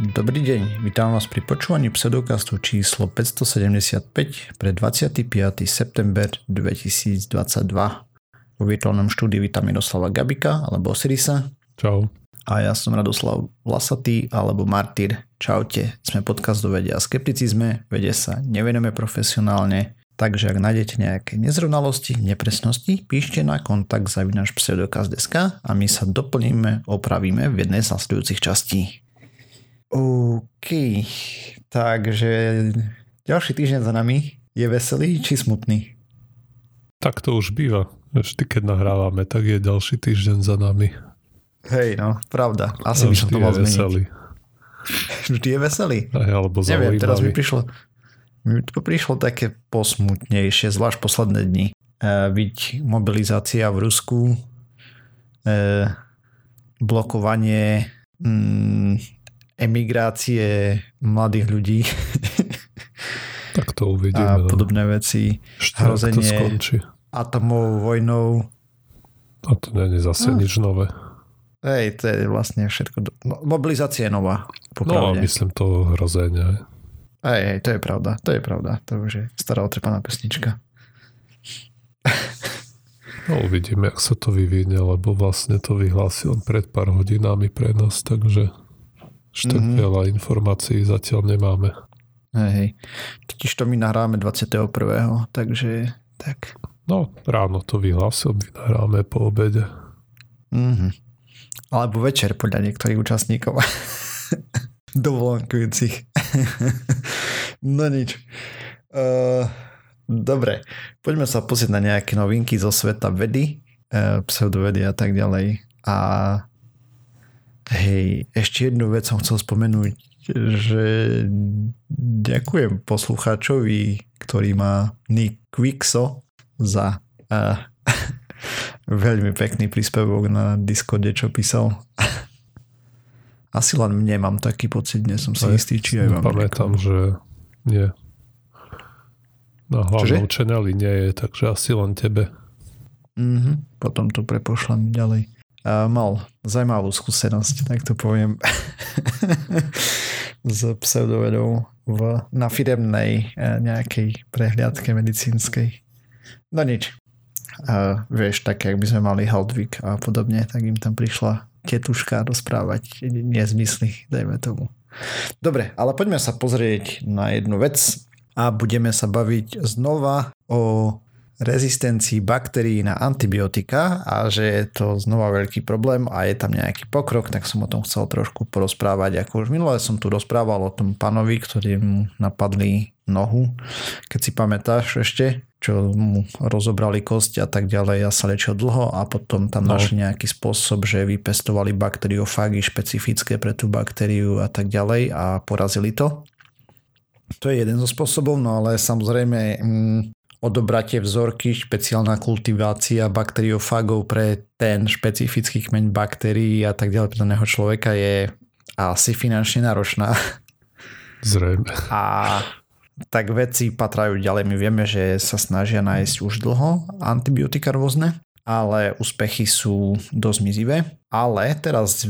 Dobrý deň, vítam vás pri počúvaní pseudokastu číslo 575 pre 25. september 2022. Vo virtuálnom štúdiu vítam Miroslava Gabika alebo Osirisa. Čau. A ja som Radoslav Vlasatý alebo Martyr. Čaute, sme podcast do vedia a skepticizme, vede sa nevenujeme profesionálne, takže ak nájdete nejaké nezrovnalosti, nepresnosti, píšte na kontakt zavinaš pseudokaz.sk a my sa doplníme, opravíme v jednej z nasledujúcich častí. OK, takže ďalší týždeň za nami je veselý či smutný? Tak to už býva. Vždy, keď nahrávame, tak je ďalší týždeň za nami. Hej, no, pravda. Asi by som to mal zmeniť. Veselý. Vždy je veselý. Aj, alebo Neviem, teraz mi prišlo, mi to prišlo také posmutnejšie, zvlášť posledné dni. E, byť mobilizácia v Rusku, e, blokovanie mm, emigrácie mladých ľudí. Tak to uvidíme. A no. podobné veci. Hrozenie to skončí. atomovou vojnou. A to nie je zase no. nič nové. Hej, to je vlastne všetko. No, mobilizácia je nová. Popravde. No, myslím to hrozenie. Hej, hej, to je pravda. To je pravda. To už je stará otrepaná pesnička. No uvidíme, jak sa to vyvinie, lebo vlastne to vyhlásil pred pár hodinami pre nás, takže až tak mm-hmm. veľa informácií zatiaľ nemáme. Hej. Totiž to my nahráme 21. Takže tak. No, ráno to vyhlásil, my nahráme po obede. Mm-hmm. Alebo večer podľa niektorých účastníkov. Dovolenkujúcich. no nič. Uh, dobre, poďme sa pozrieť na nejaké novinky zo sveta vedy, uh, pseudovedy a tak ďalej. A Hej, ešte jednu vec som chcel spomenúť, že ďakujem poslucháčovi, ktorý má Nick Quixo za uh, veľmi pekný príspevok na Discorde, čo písal. Asi len mne mám taký pocit, nie som si aj, istý, či aj vám. Pamätám, že nie. Na hlavnom channeli nie je, takže asi len tebe. Mm-hmm. Potom to prepošlem ďalej mal zaujímavú skúsenosť, tak to poviem, s pseudovedou v, na firemnej e, nejakej prehliadke medicínskej. No nič. A vieš, tak jak by sme mali Haldvik a podobne, tak im tam prišla tetuška rozprávať nezmysly, dajme tomu. Dobre, ale poďme sa pozrieť na jednu vec a budeme sa baviť znova o rezistencii baktérií na antibiotika a že je to znova veľký problém a je tam nejaký pokrok, tak som o tom chcel trošku porozprávať. Ako už minule som tu rozprával o tom panovi, ktorý mu napadli nohu, keď si pamätáš ešte, čo mu rozobrali kosť a tak ďalej a sa liečil dlho a potom tam no. našli nejaký spôsob, že vypestovali bakteriofágy špecifické pre tú baktériu a tak ďalej a porazili to. To je jeden zo spôsobov, no ale samozrejme mm, odobratie vzorky, špeciálna kultivácia bakteriofágov pre ten špecifický kmeň baktérií a tak ďalej pre daného človeka je asi finančne náročná. Zrejme. A tak veci patrajú ďalej. My vieme, že sa snažia nájsť už dlho antibiotika rôzne, ale úspechy sú dosť mizivé. Ale teraz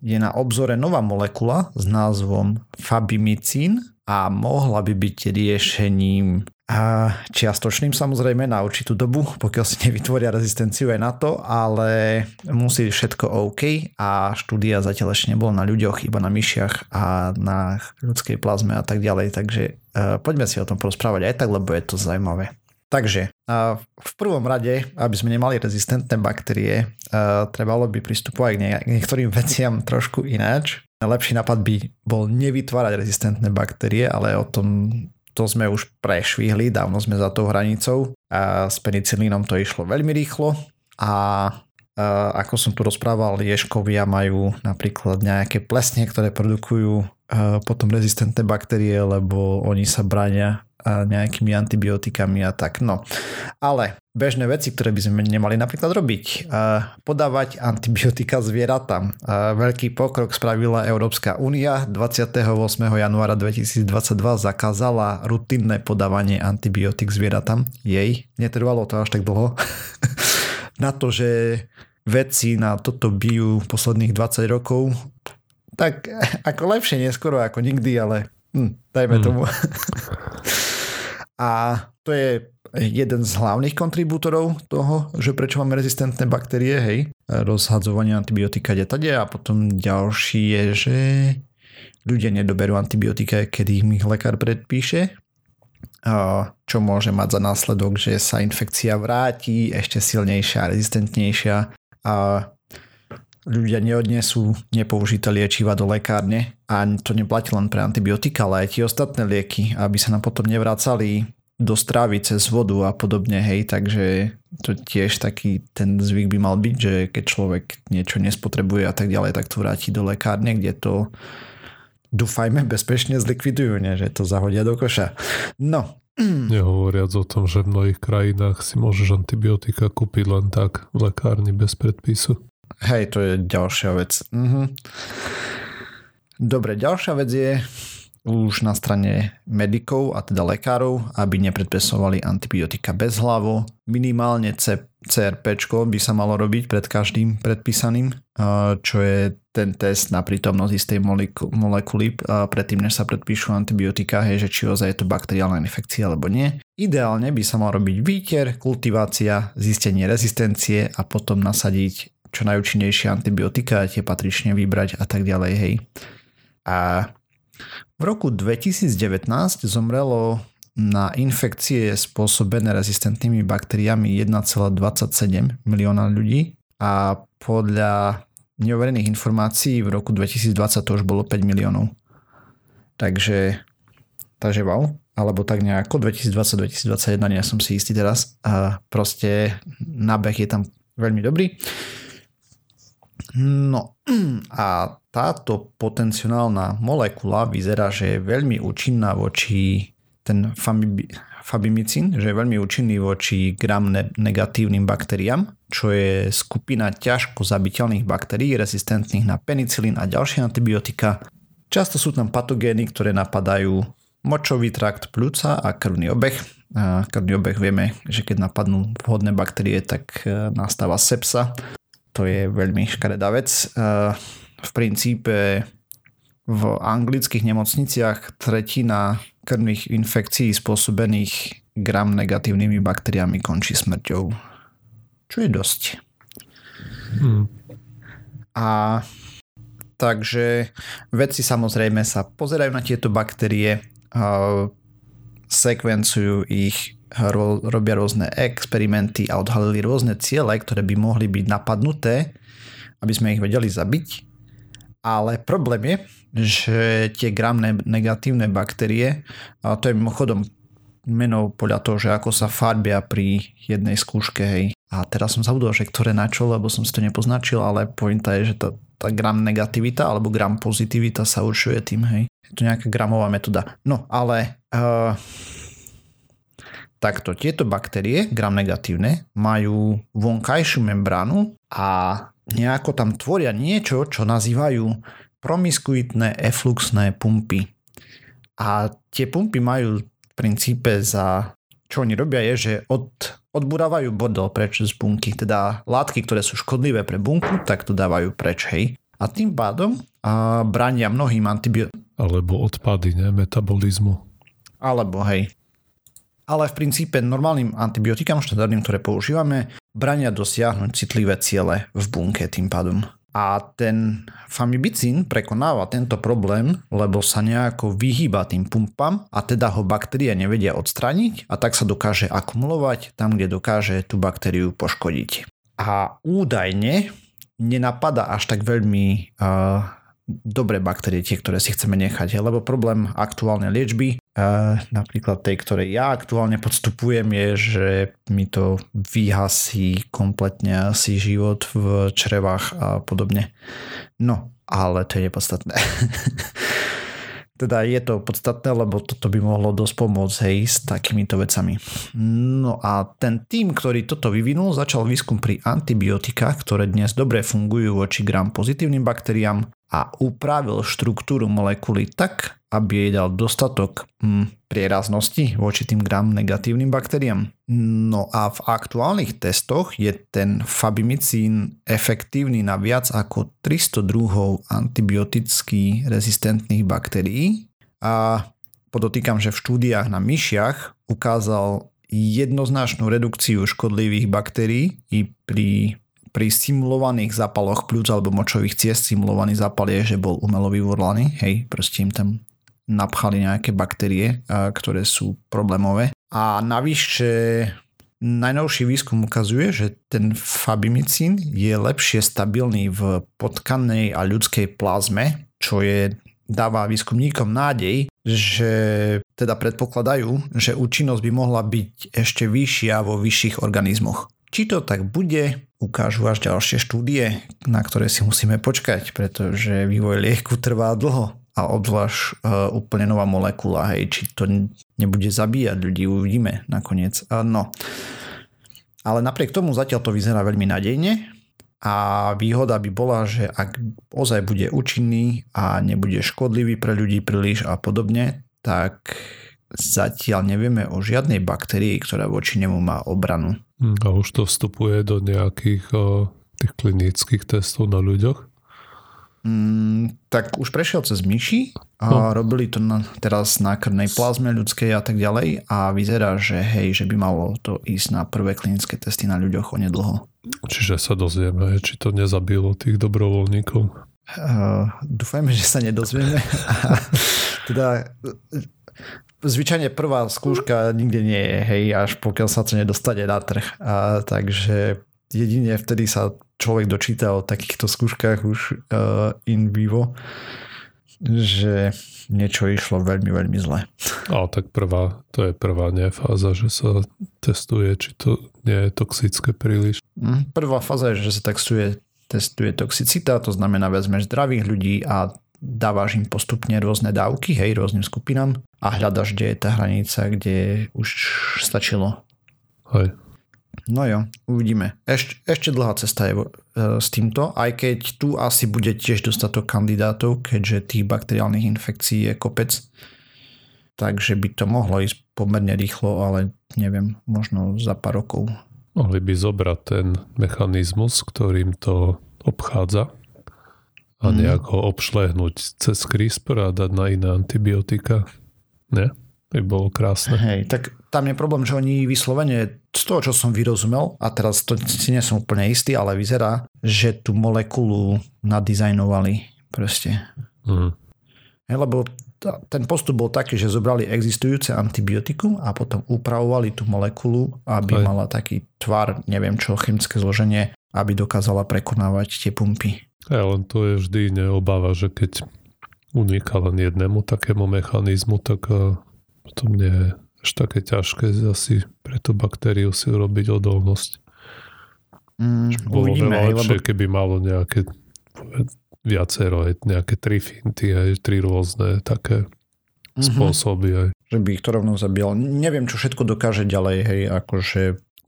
je na obzore nová molekula s názvom fabimicín a mohla by byť riešením a čiastočným samozrejme na určitú dobu, pokiaľ si nevytvoria rezistenciu aj na to, ale musí všetko OK a štúdia zatiaľ ešte nebolo na ľuďoch, iba na myšiach a na ľudskej plazme a tak ďalej, takže uh, poďme si o tom porozprávať aj tak, lebo je to zaujímavé. Takže v prvom rade, aby sme nemali rezistentné baktérie, uh, trebalo by pristupovať k niektorým veciam trošku ináč. Lepší nápad by bol nevytvárať rezistentné baktérie, ale o tom to sme už prešvihli, dávno sme za tou hranicou a s penicilínom to išlo veľmi rýchlo a ako som tu rozprával, ješkovia majú napríklad nejaké plesne, ktoré produkujú potom rezistentné baktérie, lebo oni sa bráňa nejakými antibiotikami a tak. No. Ale bežné veci, ktoré by sme nemali napríklad robiť. Podávať antibiotika zvieratám. Veľký pokrok spravila Európska únia. 28. januára 2022 zakázala rutinné podávanie antibiotik zvieratám. Jej, netrvalo to až tak dlho. na to, že vedci na toto bijú posledných 20 rokov, tak ako lepšie neskoro ako nikdy, ale hm, dajme hmm. tomu. A to je jeden z hlavných kontribútorov toho, že prečo máme rezistentné baktérie, hej, rozhadzovanie antibiotika detade a potom ďalší je, že ľudia nedoberú antibiotika, kedy im ich lekár predpíše, čo môže mať za následok, že sa infekcia vráti ešte silnejšia a rezistentnejšia a ľudia neodnesú nepoužité liečiva do lekárne a to neplatí len pre antibiotika, ale aj tie ostatné lieky, aby sa nám potom nevracali do strávy cez vodu a podobne, hej, takže to tiež taký ten zvyk by mal byť, že keď človek niečo nespotrebuje a tak ďalej, tak to vráti do lekárne, kde to dúfajme bezpečne zlikvidujú, nie? že to zahodia do koša. No. Nehovoriac o tom, že v mnohých krajinách si môžeš antibiotika kúpiť len tak v lekárni bez predpisu. Hej, to je ďalšia vec. Mhm. Dobre, ďalšia vec je už na strane medikov a teda lekárov, aby nepredpisovali antibiotika bez hlavo. Minimálne C- CRP by sa malo robiť pred každým predpísaným, čo je ten test na prítomnosť istej molekuly predtým, než sa predpíšu antibiotika, hej, že či ozaj je to bakteriálna infekcia alebo nie. Ideálne by sa mal robiť výter, kultivácia, zistenie rezistencie a potom nasadiť čo najúčinnejšie antibiotika tie patrične vybrať a tak ďalej, hej. A v roku 2019 zomrelo na infekcie spôsobené rezistentnými baktériami 1,27 milióna ľudí a podľa neoverených informácií v roku 2020 to už bolo 5 miliónov. Takže, takže wow, alebo tak nejako 2020-2021, nie som si istý teraz. A proste nábeh je tam veľmi dobrý. No a táto potenciálna molekula vyzerá, že je veľmi účinná voči ten fabimicin, že je veľmi účinný voči gram negatívnym baktériám, čo je skupina ťažko zabiteľných baktérií rezistentných na penicilín a ďalšie antibiotika. Často sú tam patogény, ktoré napadajú močový trakt, plúca a krvný obeh. A krvný obeh vieme, že keď napadnú vhodné baktérie, tak e, nastáva sepsa to je veľmi škaredá vec. Eh, v princípe v anglických nemocniciach tretina krvných infekcií spôsobených gram negatívnymi baktériami končí smrťou. Čo je dosť. Hmm. A takže vedci samozrejme sa pozerajú na tieto baktérie, sekvencujú ich ro, robia rôzne experimenty a odhalili rôzne ciele, ktoré by mohli byť napadnuté, aby sme ich vedeli zabiť. Ale problém je, že tie gramné negatívne baktérie, a to je mimochodom meno podľa toho, že ako sa farbia pri jednej skúške, hej. A teraz som zabudol, že ktoré na čo, lebo som si to nepoznačil, ale pointa je, že tá, tá gram negativita alebo gram pozitivita sa určuje tým, hej. Je to nejaká gramová metóda. No, ale uh, Takto tieto baktérie, gram negatívne, majú vonkajšiu membránu a nejako tam tvoria niečo, čo nazývajú promiskuitné efluxné pumpy. A tie pumpy majú v princípe za čo oni robia je, že od, odburávajú bordel preč z bunky, teda látky, ktoré sú škodlivé pre bunku, tak to dávajú preč, hej. A tým pádom a bránia mnohým antibiotikám. Alebo odpady, ne, metabolizmu. Alebo hej, ale v princípe normálnym antibiotikám štandardným, ktoré používame, brania dosiahnuť citlivé ciele v bunke tým pádom. A ten famibicín prekonáva tento problém, lebo sa nejako vyhýba tým pumpám a teda ho baktérie nevedia odstrániť a tak sa dokáže akumulovať tam, kde dokáže tú baktériu poškodiť. A údajne nenapada až tak veľmi uh, dobré baktérie, tie, ktoré si chceme nechať. Lebo problém aktuálnej liečby napríklad tej, ktorej ja aktuálne podstupujem, je, že mi to vyhasí kompletne asi život v črevách a podobne. No, ale to je nepodstatné. teda je to podstatné, lebo toto by mohlo dosť pomôcť hej, s takýmito vecami. No a ten tým, ktorý toto vyvinul, začal výskum pri antibiotikách, ktoré dnes dobre fungujú voči gram pozitívnym baktériám a upravil štruktúru molekuly tak, aby jej dal dostatok hm, prieraznosti voči tým gram negatívnym baktériám. No a v aktuálnych testoch je ten fabimicín efektívny na viac ako 300 druhov antibioticky rezistentných baktérií a podotýkam, že v štúdiách na myšiach ukázal jednoznačnú redukciu škodlivých baktérií i pri pri simulovaných zápaloch pľúc alebo močových ciest simulovaný zápal je, že bol umelo vyvolaný, hej, proste im tam napchali nejaké baktérie, ktoré sú problémové. A navyše najnovší výskum ukazuje, že ten fabimicín je lepšie stabilný v potkannej a ľudskej plazme, čo je dáva výskumníkom nádej, že teda predpokladajú, že účinnosť by mohla byť ešte vyššia vo vyšších organizmoch. Či to tak bude, ukážu až ďalšie štúdie, na ktoré si musíme počkať, pretože vývoj lieku trvá dlho a obzvlášť uh, úplne nová molekula, hej, či to nebude zabíjať ľudí, uvidíme nakoniec. Uh, no. Ale napriek tomu zatiaľ to vyzerá veľmi nadejne a výhoda by bola, že ak ozaj bude účinný a nebude škodlivý pre ľudí príliš a podobne, tak zatiaľ nevieme o žiadnej baktérii, ktorá voči nemu má obranu. A už to vstupuje do nejakých o, tých klinických testov na ľuďoch? Mm, tak už prešiel cez myši a no. robili to na, teraz na krvnej plazme ľudskej a tak ďalej a vyzerá, že hej, že by malo to ísť na prvé klinické testy na ľuďoch onedlho. Čiže sa dozvieme, či to nezabilo tých dobrovoľníkov. Uh, dúfajme, že sa nedozvieme. teda zvyčajne prvá skúška nikde nie je, hej, až pokiaľ sa to nedostane na trh. A, takže jedine vtedy sa človek dočíta o takýchto skúškach už uh, in vivo, že niečo išlo veľmi, veľmi zle. A tak prvá, to je prvá nie fáza, že sa testuje, či to nie je toxické príliš. Mhm, prvá fáza je, že sa testuje, testuje toxicita, to znamená vezmeš zdravých ľudí a dávaš im postupne rôzne dávky, hej, rôznym skupinám a hľadaš, kde je tá hranica, kde už stačilo. Hej. No jo, uvidíme. Eš, ešte dlhá cesta je e, s týmto, aj keď tu asi bude tiež dostatok kandidátov, keďže tých bakteriálnych infekcií je kopec. Takže by to mohlo ísť pomerne rýchlo, ale neviem, možno za pár rokov. Mohli by zobrať ten mechanizmus, ktorým to obchádza a mhm. nejak ho obšlehnúť cez CRISPR a dať na iné antibiotika. To by bolo krásne. Hej, tak tam je problém, že oni vyslovene z toho, čo som vyrozumel, a teraz to si nie som úplne istý, ale vyzerá, že tú molekulu nadizajnovali proste. Mm. Hej, lebo ten postup bol taký, že zobrali existujúce antibiotikum a potom upravovali tú molekulu, aby Aj. mala taký tvar, neviem čo, chemické zloženie, aby dokázala prekonávať tie pumpy. Ja, len to je vždy neobáva, že keď uniká len jednému takému mechanizmu, tak eh, potom nie je až také ťažké asi pre tú baktériu si urobiť odolnosť. Mm, bolo uvidíme, veľa lepšie, lebo... keby malo nejaké viacero, aj nejaké tri finty, aj tri rôzne také mm-hmm. spôsoby. Aj. Že by ich to rovno zabíjal. Neviem, čo všetko dokáže ďalej, hej, akože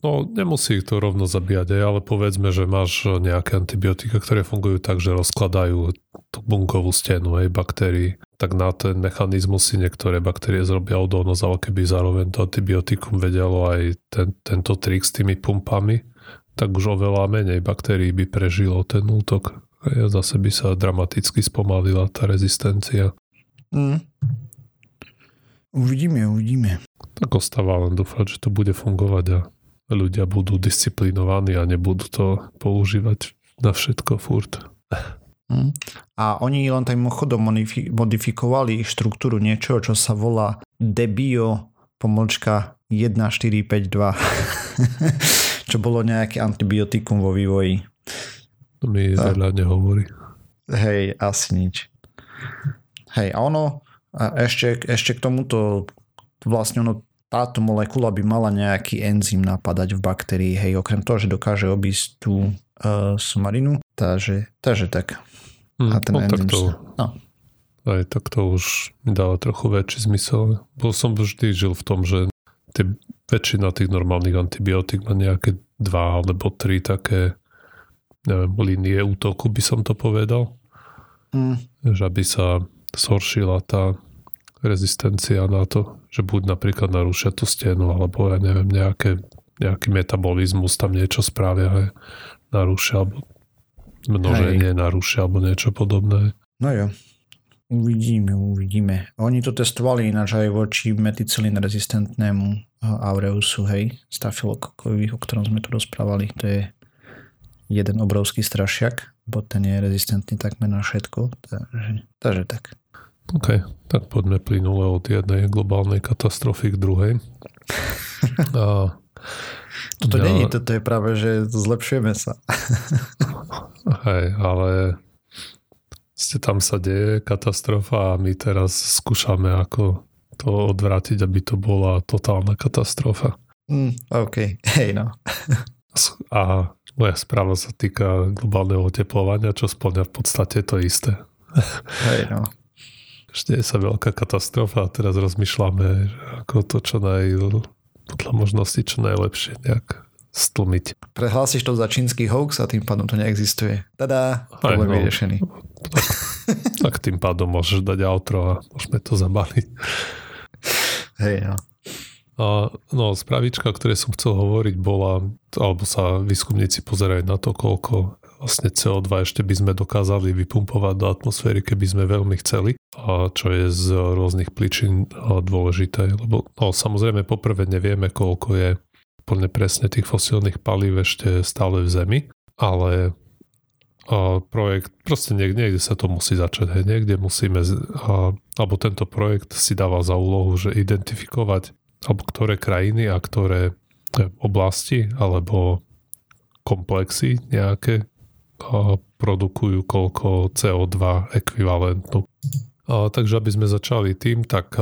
No, nemusí to rovno zabíjať, ale povedzme, že máš nejaké antibiotika, ktoré fungujú tak, že rozkladajú tú bunkovú stenu aj baktérií. Tak na ten mechanizmus si niektoré baktérie zrobia odolnosť, ale keby zároveň to antibiotikum vedelo aj ten, tento trik s tými pumpami, tak už oveľa menej baktérií by prežilo ten útok. A zase by sa dramaticky spomalila tá rezistencia. Mm. Uvidíme, uvidíme. Tak ostáva len dúfať, že to bude fungovať a ľudia budú disciplinovaní a nebudú to používať na všetko furt. Hm. A oni len tak chodom modifikovali štruktúru niečoho, čo sa volá debio pomlčka 1452, čo bolo nejaké antibiotikum vo vývoji. To mi veľa nehovorí. Hej, asi nič. Hej, a ono, a ešte, ešte k tomuto vlastne ono táto molekula by mala nejaký enzym napadať v baktérii, hej, okrem toho, že dokáže obísť tú uh, sumarinu, takže, takže tak. Mm, a ten no, enzym... To, no. Aj tak to už mi dáva trochu väčší zmysel. Bol som vždy žil v tom, že tie, väčšina tých normálnych antibiotík má nejaké dva alebo tri také neviem, línie útoku, by som to povedal. Mm. že aby sa zhoršila tá rezistencia na to, že buď napríklad narušia tú stenu, alebo ja neviem, nejaké, nejaký metabolizmus tam niečo spravia, hej, narušia, alebo množenie hej. narušia, alebo niečo podobné. No jo, uvidíme, uvidíme. Oni to testovali ináč aj voči meticilin rezistentnému Aureusu, hej, stafilokokovi, o ktorom sme tu rozprávali. To je jeden obrovský strašiak, bo ten je rezistentný takmer na všetko. Takže, takže tak. OK, tak poďme plynule od jednej globálnej katastrofy k druhej. A, toto ja, není, toto je práve, že zlepšujeme sa. Hej, ale ste tam sa deje katastrofa a my teraz skúšame ako to odvrátiť, aby to bola totálna katastrofa. Mm, OK, hej no. a moja správa sa týka globálneho oteplovania, čo splňa v podstate to isté. Hej no ešte sa veľká katastrofa a teraz rozmýšľame, ako to čo naj, podľa možnosti čo najlepšie nejak stlmiť. Prehlásiš to za čínsky hoax a tým pádom to neexistuje. Tada, problém no, vyriešený. Tak, tak tým pádom môžeš dať outro a môžeme to zabaliť. Hej, no. A, no, spravička, o ktorej som chcel hovoriť, bola, alebo sa výskumníci pozerajú na to, koľko vlastne CO2 ešte by sme dokázali vypumpovať do atmosféry, keby sme veľmi chceli, a čo je z rôznych príčin dôležité, lebo no, samozrejme poprvé nevieme, koľko je plne presne tých fosílnych palív ešte stále v Zemi, ale a projekt, proste niekde, niekde sa to musí začať, hej, niekde musíme, a, alebo tento projekt si dáva za úlohu, že identifikovať, alebo ktoré krajiny a ktoré e, oblasti, alebo komplexy nejaké produkujú koľko CO2 ekvivalentu. Takže aby sme začali tým, tak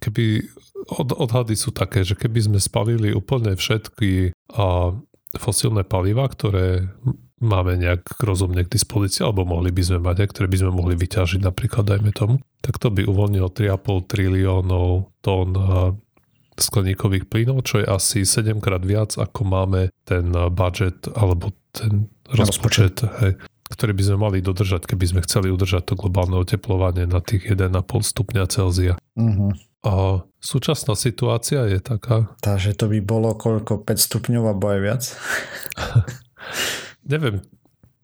keby od, odhady sú také, že keby sme spalili úplne všetky a, fosílne paliva, ktoré máme nejak rozumne k dispozícii, alebo mohli by sme mať, ktoré by sme mohli vyťažiť napríklad, dajme tomu, tak to by uvoľnilo 3,5 triliónov tón skleníkových plynov, čo je asi 7 krát viac, ako máme ten budget alebo ten rozpočet, hej, ktorý by sme mali dodržať, keby sme chceli udržať to globálne oteplovanie na tých 1,5 stupňa Celzia. Uh-huh. A súčasná situácia je taká... Takže to by bolo koľko? 5 stupňov alebo aj viac? Neviem,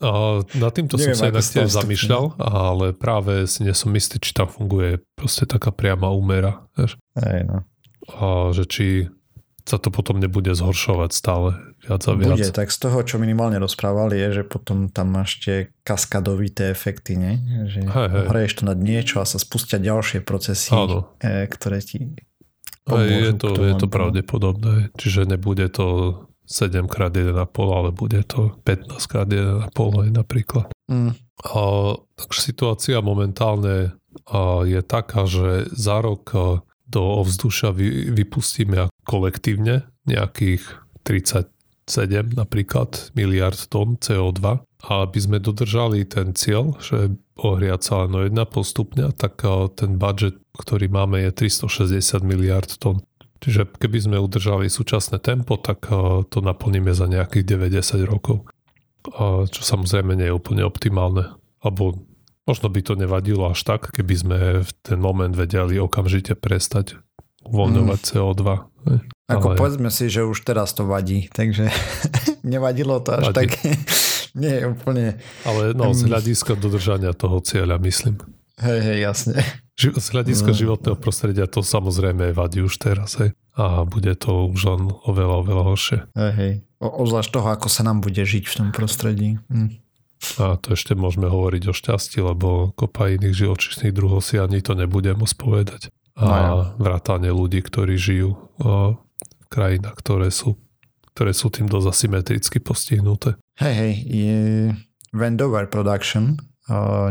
a na týmto Neviem, som sa inak tiež zamýšľal, ale práve si nie som istý, či tam funguje proste taká priama úmera. Vieš? Aj, no. A že či sa to potom nebude zhoršovať stále viac a viac. Bude, tak z toho, čo minimálne rozprávali, je, že potom tam máš tie kaskadovité efekty, ne? že hej, hej. hraješ to nad niečo a sa spustia ďalšie procesy, Áno. E, ktoré ti pomôžu. Je to, je to pravdepodobné, čiže nebude to 7 krát 1,5, ale bude to 15 krát 1,5 napríklad. Mm. A, takže situácia momentálne a, je taká, že za rok do ovzdušia vy, vypustíme kolektívne nejakých 37 napríklad miliard tón CO2 a aby sme dodržali ten cieľ, že ohriať sa len o 1,5 stupňa, tak ten budget, ktorý máme je 360 miliard tón. Čiže keby sme udržali súčasné tempo, tak to naplníme za nejakých 90 rokov. Čo samozrejme nie je úplne optimálne. Alebo možno by to nevadilo až tak, keby sme v ten moment vedeli okamžite prestať uvoľňovať mm. CO2. Ako Ale... povedzme si, že už teraz to vadí, takže nevadilo to až vadí. tak. Nie, úplne. Ale no, z hľadiska dodržania toho cieľa, myslím. Hej, hej, jasne. Z hľadiska no. životného prostredia to samozrejme vadí už teraz, hej. A bude to už len oveľa, oveľa horšie. Hej, hej. O, ozvlášť toho, ako sa nám bude žiť v tom prostredí. Hm. A to ešte môžeme hovoriť o šťastí, lebo kopa iných živočíšnych druhov si ani to nebude môcť povedať a no vrátane ľudí, ktorí žijú v krajinách, ktoré sú, ktoré sú tým dosť asymetricky postihnuté. Hej, hej, je Vendover Production,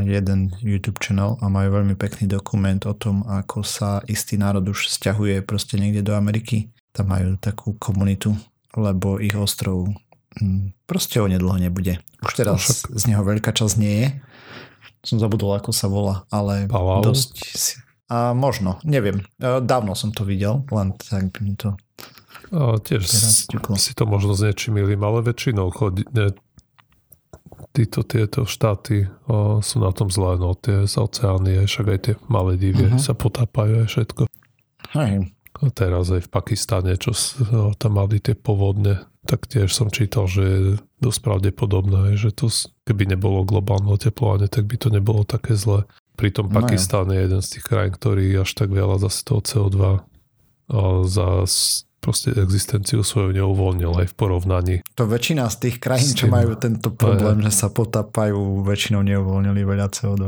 jeden YouTube channel a majú veľmi pekný dokument o tom, ako sa istý národ už stiahuje proste niekde do Ameriky. Tam majú takú komunitu, lebo ich ostrov hm, proste o nedlho nebude. Už teraz Však. z neho veľká časť nie je. Som zabudol, ako sa volá, ale Palau. dosť a možno, neviem. E, dávno som to videl, len tak mi to... A tiež si to možno s niečím milým, ale väčšinou chodí, ne, títo, tieto štáty o, sú na tom zlé, no tie z oceány, však aj tie malé divie uh-huh. sa potápajú aj všetko. Hej. Teraz aj v Pakistane, čo tam mali tie povodne, tak tiež som čítal, že je dosť pravdepodobné, že to keby nebolo globálne oteplovanie, tak by to nebolo také zlé. Pritom no Pakistán je jeden z tých krajín, ktorý až tak veľa zase toho CO2 za proste existenciu svoju neuvoľnil aj v porovnaní. To väčšina z tých krajín, čo majú tento problém, aj, že sa potápajú, väčšinou neuvoľnili veľa CO2.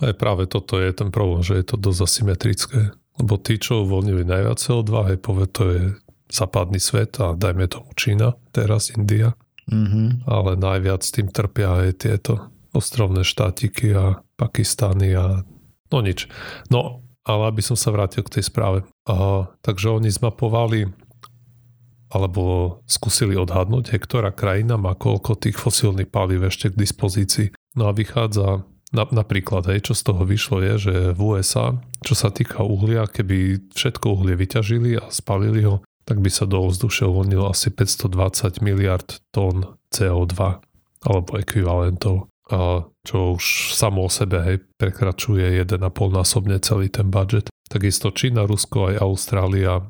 Aj práve toto je ten problém, že je to dosť asymetrické. Lebo tí, čo uvoľnili najviac CO2, aj povie, to je západný svet a dajme tomu Čína, teraz India. Mm-hmm. Ale najviac tým trpia aj tieto ostrovné štátiky a Pakistány a no nič. No, ale aby som sa vrátil k tej správe. Aha, takže oni zmapovali alebo skúsili odhadnúť, ktorá krajina má koľko tých fosílnych palív ešte k dispozícii. No a vychádza na, napríklad, hej, čo z toho vyšlo je, že v USA, čo sa týka uhlia, keby všetko uhlie vyťažili a spalili ho, tak by sa do ovzdušia uvoľnilo asi 520 miliard tón CO2 alebo ekvivalentov, čo už samo o sebe hej, prekračuje 1,5 násobne celý ten budget. Takisto Čína, Rusko aj Austrália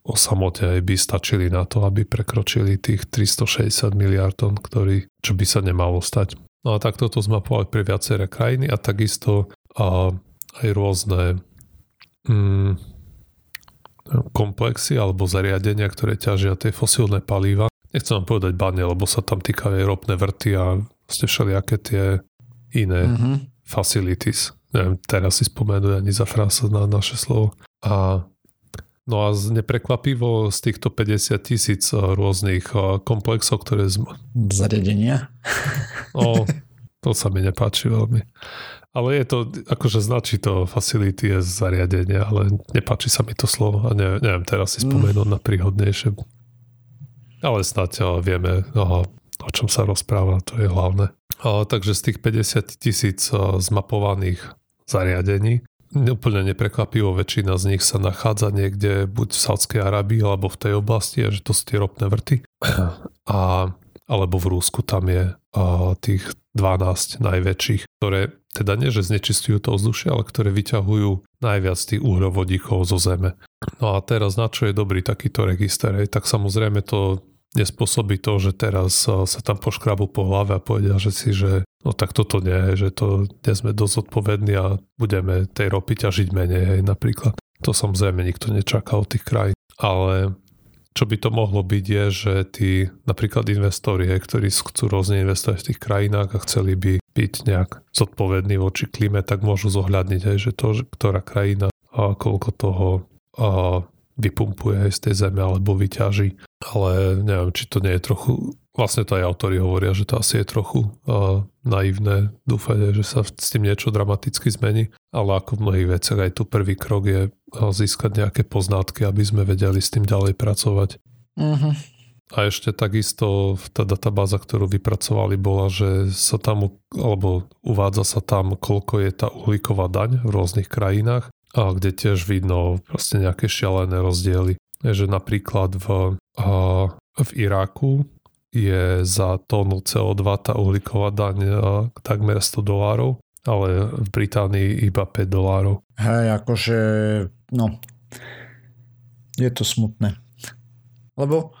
o samote aj by stačili na to, aby prekročili tých 360 miliard tón, ktorý, čo by sa nemalo stať. No a takto to zmapovali pre viaceré krajiny a takisto a aj rôzne mm, komplexy alebo zariadenia, ktoré ťažia tie fosílne palíva. Nechcem vám povedať bane, lebo sa tam týkajú aj ropné vrty a vlastne všelijaké tie iné mm-hmm. facilities. Neviem, teraz si spomenúť ani za frása na naše slovo. A No a neprekvapivo z týchto 50 tisíc eh, rôznych eh, komplexov, ktoré... Z... Zariadenia? No, to sa mi nepáči veľmi. Ale je to, akože značí to facility je zariadenie, ale nepáči sa mi to slovo a ne, neviem teraz si spomenúť mm. na príhodnejšie. Ale snáď eh, vieme, aha, o čom sa rozpráva, to je hlavné. A, takže z tých 50 tisíc zmapovaných zariadení úplne neprekvapivo väčšina z nich sa nachádza niekde buď v Sádskej Arabii alebo v tej oblasti, že to sú tie ropné vrty. A, alebo v Rúsku tam je a, tých 12 najväčších, ktoré teda nie, že znečistujú to vzdušie, ale ktoré vyťahujú najviac tých uhľovodíkov zo zeme. No a teraz na čo je dobrý takýto register? Hej? Tak samozrejme to nespôsobí to, že teraz sa tam poškrabu po hlave a povedia, že si, že no tak toto nie, že to nie sme dosť odpovední a budeme tej ropy ťažiť menej, hej, napríklad. To samozrejme nikto nečaká od tých krajín. Ale čo by to mohlo byť je, že tí napríklad investori, hej, ktorí chcú rôzne investovať v tých krajinách a chceli by byť nejak zodpovední voči klíme, tak môžu zohľadniť, hej, že to, že ktorá krajina a koľko toho a vypumpuje aj z tej zeme alebo vyťaží. Ale neviem, či to nie je trochu, vlastne to aj autori hovoria, že to asi je trochu uh, naivné dúfať, že sa s tým niečo dramaticky zmení, ale ako v mnohých veciach aj tu prvý krok je uh, získať nejaké poznatky, aby sme vedeli s tým ďalej pracovať. Uh-huh. A ešte takisto tá databáza, ktorú vypracovali, bola, že sa tam, alebo uvádza sa tam, koľko je tá uhlíková daň v rôznych krajinách a kde tiež vidno proste nejaké šialené rozdiely. Že napríklad v, a, v Iraku je za tónu CO2 tá uhlíková daň takmer 100 dolárov, ale v Británii iba 5 dolárov. Hej, akože, no, je to smutné. Lebo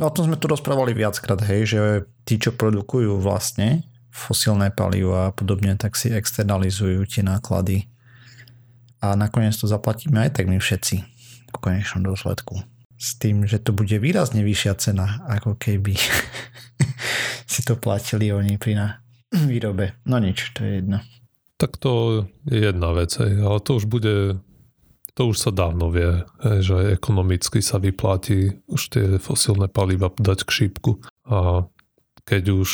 no, o tom sme tu rozprávali viackrát, hej, že tí, čo produkujú vlastne fosílne palivo a podobne, tak si externalizujú tie náklady a nakoniec to zaplatíme aj tak my všetci v konečnom dôsledku. S tým, že to bude výrazne vyššia cena, ako keby si to platili oni pri na výrobe. No nič, to je jedno. Tak to je jedna vec, ale to už bude to už sa dávno vie, že ekonomicky sa vyplatí už tie fosílne paliva dať k šípku a keď už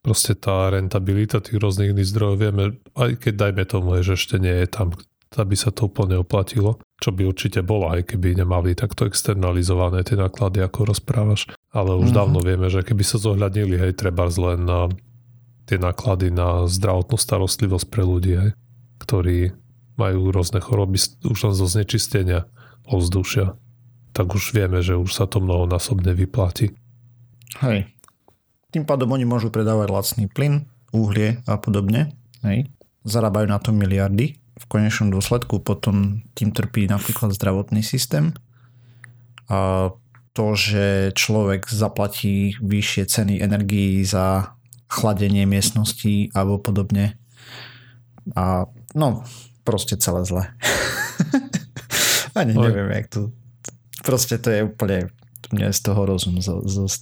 proste tá rentabilita tých rôznych iných zdrojov vieme, aj keď dajme tomu, že ešte nie je tam aby sa to úplne oplatilo, čo by určite bolo, aj keby nemali takto externalizované tie náklady, ako rozprávaš. Ale už mm-hmm. dávno vieme, že keby sa zohľadnili, hej, treba len na tie náklady na zdravotnú starostlivosť pre ľudí, hej, ktorí majú rôzne choroby už len zo znečistenia ovzdušia, tak už vieme, že už sa to mnohonásobne vyplatí. Hej. tým pádom oni môžu predávať lacný plyn, uhlie a podobne. Hej. Zarábajú na to miliardy. V konečnom dôsledku potom tým trpí napríklad zdravotný systém. A to, že človek zaplatí vyššie ceny energií za chladenie miestností alebo podobne. A no, proste celé zle. Ani neviem, jak to... Proste to je úplne... Mne z toho rozum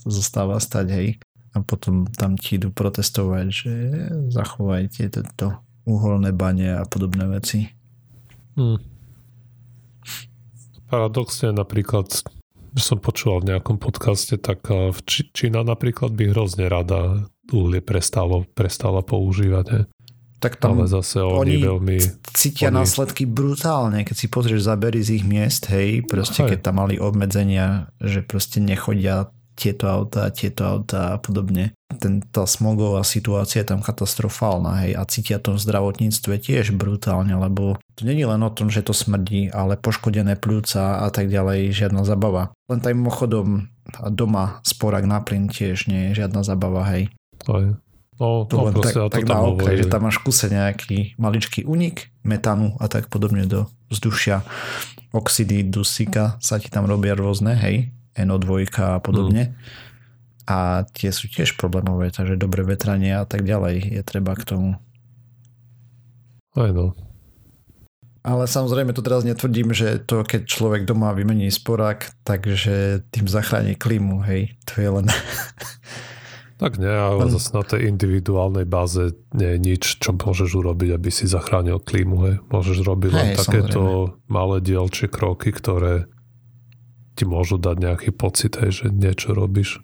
zostáva stať, hej a potom tam ti idú protestovať, že zachovajte toto uholné bane a podobné veci. Hmm. Paradoxne napríklad, som počúval v nejakom podcaste, tak v Či- Čína napríklad by hrozne rada uhlie prestalo, prestala používať. Ne? Tak tam Ale zase oni, oni veľmi... cítia oni... následky brutálne, keď si pozrieš zábery z ich miest, hej, proste hej. keď tam mali obmedzenia, že proste nechodia tieto auta, tieto auta a podobne. Ten, tá smogová situácia je tam katastrofálna hej, a cítia to v zdravotníctve tiež brutálne, lebo to není len o tom, že to smrdí, ale poškodené pľúca a tak ďalej, žiadna zabava. Len taj mimochodom doma sporak na plyn tiež nie je žiadna zabava, hej. Aj. No, to no, len tak, ja tak na okraj, že tam máš kuse nejaký maličký unik metánu a tak podobne do vzdušia. Oxidy dusíka sa ti tam robia rôzne, hej, NO2 a podobne. Mm. A tie sú tiež problémové, takže dobre vetranie a tak ďalej je treba k tomu. Aj no. Ale samozrejme to teraz netvrdím, že to keď človek doma vymení sporák, takže tým zachráni klímu, hej. To je len... Tak nie, ale len... zase na tej individuálnej báze nie je nič, čo môžeš urobiť, aby si zachránil klímu. Hej. Môžeš robiť len hej, takéto samozrejme. malé dielčie kroky, ktoré ti môžu dať nejaký pocit, hej, že niečo robíš.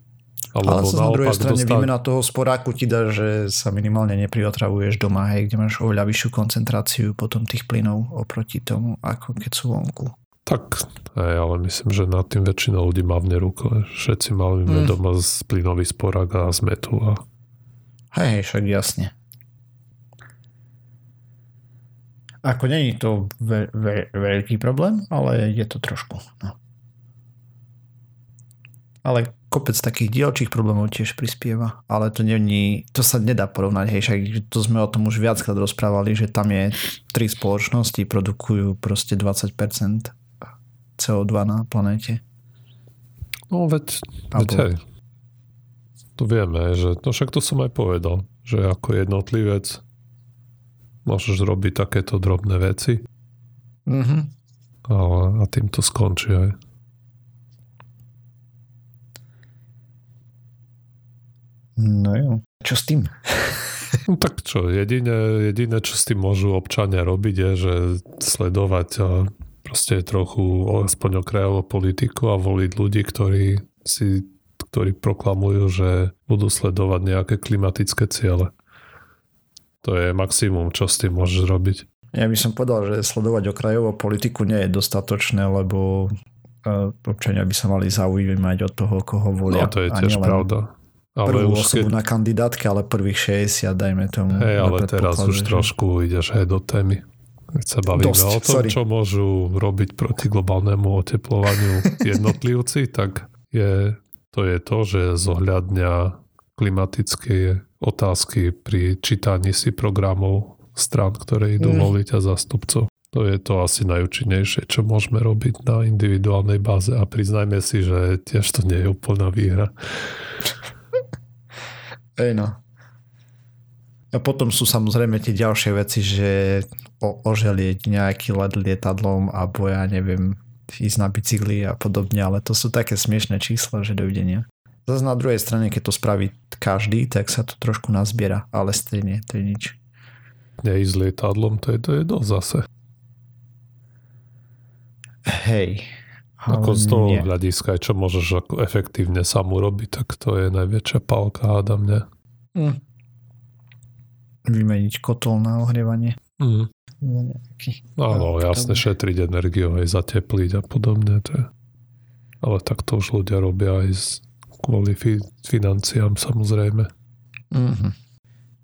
Alebo Ale sa na druhej strane dostať... výmena toho sporáku ti dá, že sa minimálne nepriotravuješ doma, hej, kde máš oveľa vyššiu koncentráciu potom tých plynov oproti tomu, ako keď sú vonku. Tak, hej, ale myslím, že nad tým väčšina ľudí mávne ruko. Všetci máme mm. doma z plynový sporák a zmetu. A... Hej, hej, však jasne. Ako není to ve- ve- veľký problém, ale je to trošku. No ale kopec takých dielčích problémov tiež prispieva, ale to není, to sa nedá porovnať, hej, však to sme o tom už viackrát rozprávali, že tam je tri spoločnosti, produkujú proste 20% CO2 na planéte. No veď, veď hej. To vieme, že, no však to som aj povedal, že ako jednotlivec môžeš robiť takéto drobné veci. Mm-hmm. A, a tým to skončí aj. No jo. Čo s tým? No tak čo, jediné, jediné, čo s tým môžu občania robiť, je, že sledovať proste trochu aspoň okrajovo politiku a voliť ľudí, ktorí si ktorí proklamujú, že budú sledovať nejaké klimatické ciele. To je maximum, čo s tým môžeš robiť. Ja by som povedal, že sledovať okrajovo politiku nie je dostatočné, lebo e, občania by sa mali zaujímať od toho, koho volia. No to je tiež pravda. Ale prvú už osobu keď... na kandidátke, ale prvých 60, dajme tomu. Hej, ale teraz už že... trošku ideš aj do témy. Keď sa bavíme Dosť, o tom, sorry. čo môžu robiť proti globálnemu oteplovaniu jednotlivci, tak je, to je to, že zohľadňa klimatické otázky pri čítaní si programov strán, ktoré idú mm. voliť a zastupcov. To je to asi najúčinnejšie, čo môžeme robiť na individuálnej báze a priznajme si, že tiež to nie je úplná výhra. Ej no. A potom sú samozrejme tie ďalšie veci, že o, oželieť nejaký let lietadlom alebo ja neviem, ísť na bicykli a podobne, ale to sú také smiešné čísla, že dovidenia. Zase na druhej strane, keď to spraví každý, tak sa to trošku nazbiera, ale stejne, to je nič. Neísť lietadlom, to je, to je dosť zase. Hej. Ako z toho nie. hľadiska, čo môžeš ako efektívne sám urobiť, tak to je najväčšia palka, hádam, ne? Mm. Vymeniť kotol na ohrievanie. Mm. Áno, jasne, šetriť energiu, aj zatepliť a podobne. To je. Ale tak to už ľudia robia aj z, kvôli fi- financiám samozrejme. Mm-hmm.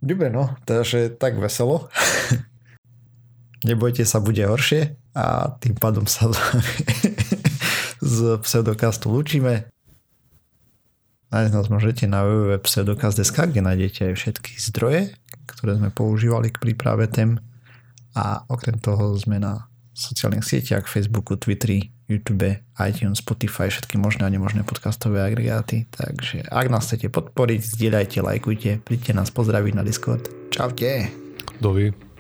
Dobre, no, takže tak veselo. Nebojte sa, bude horšie a tým pádom sa z pseudokastu lúčime. Nájsť nás môžete na www.pseudokaz.sk, kde nájdete aj všetky zdroje, ktoré sme používali k príprave tém. A okrem toho sme na sociálnych sieťach, Facebooku, Twitteri, YouTube, iTunes, Spotify, všetky možné a nemožné podcastové agregáty. Takže ak nás chcete podporiť, zdieľajte, lajkujte, príďte nás pozdraviť na Discord. Čaute. Dovi.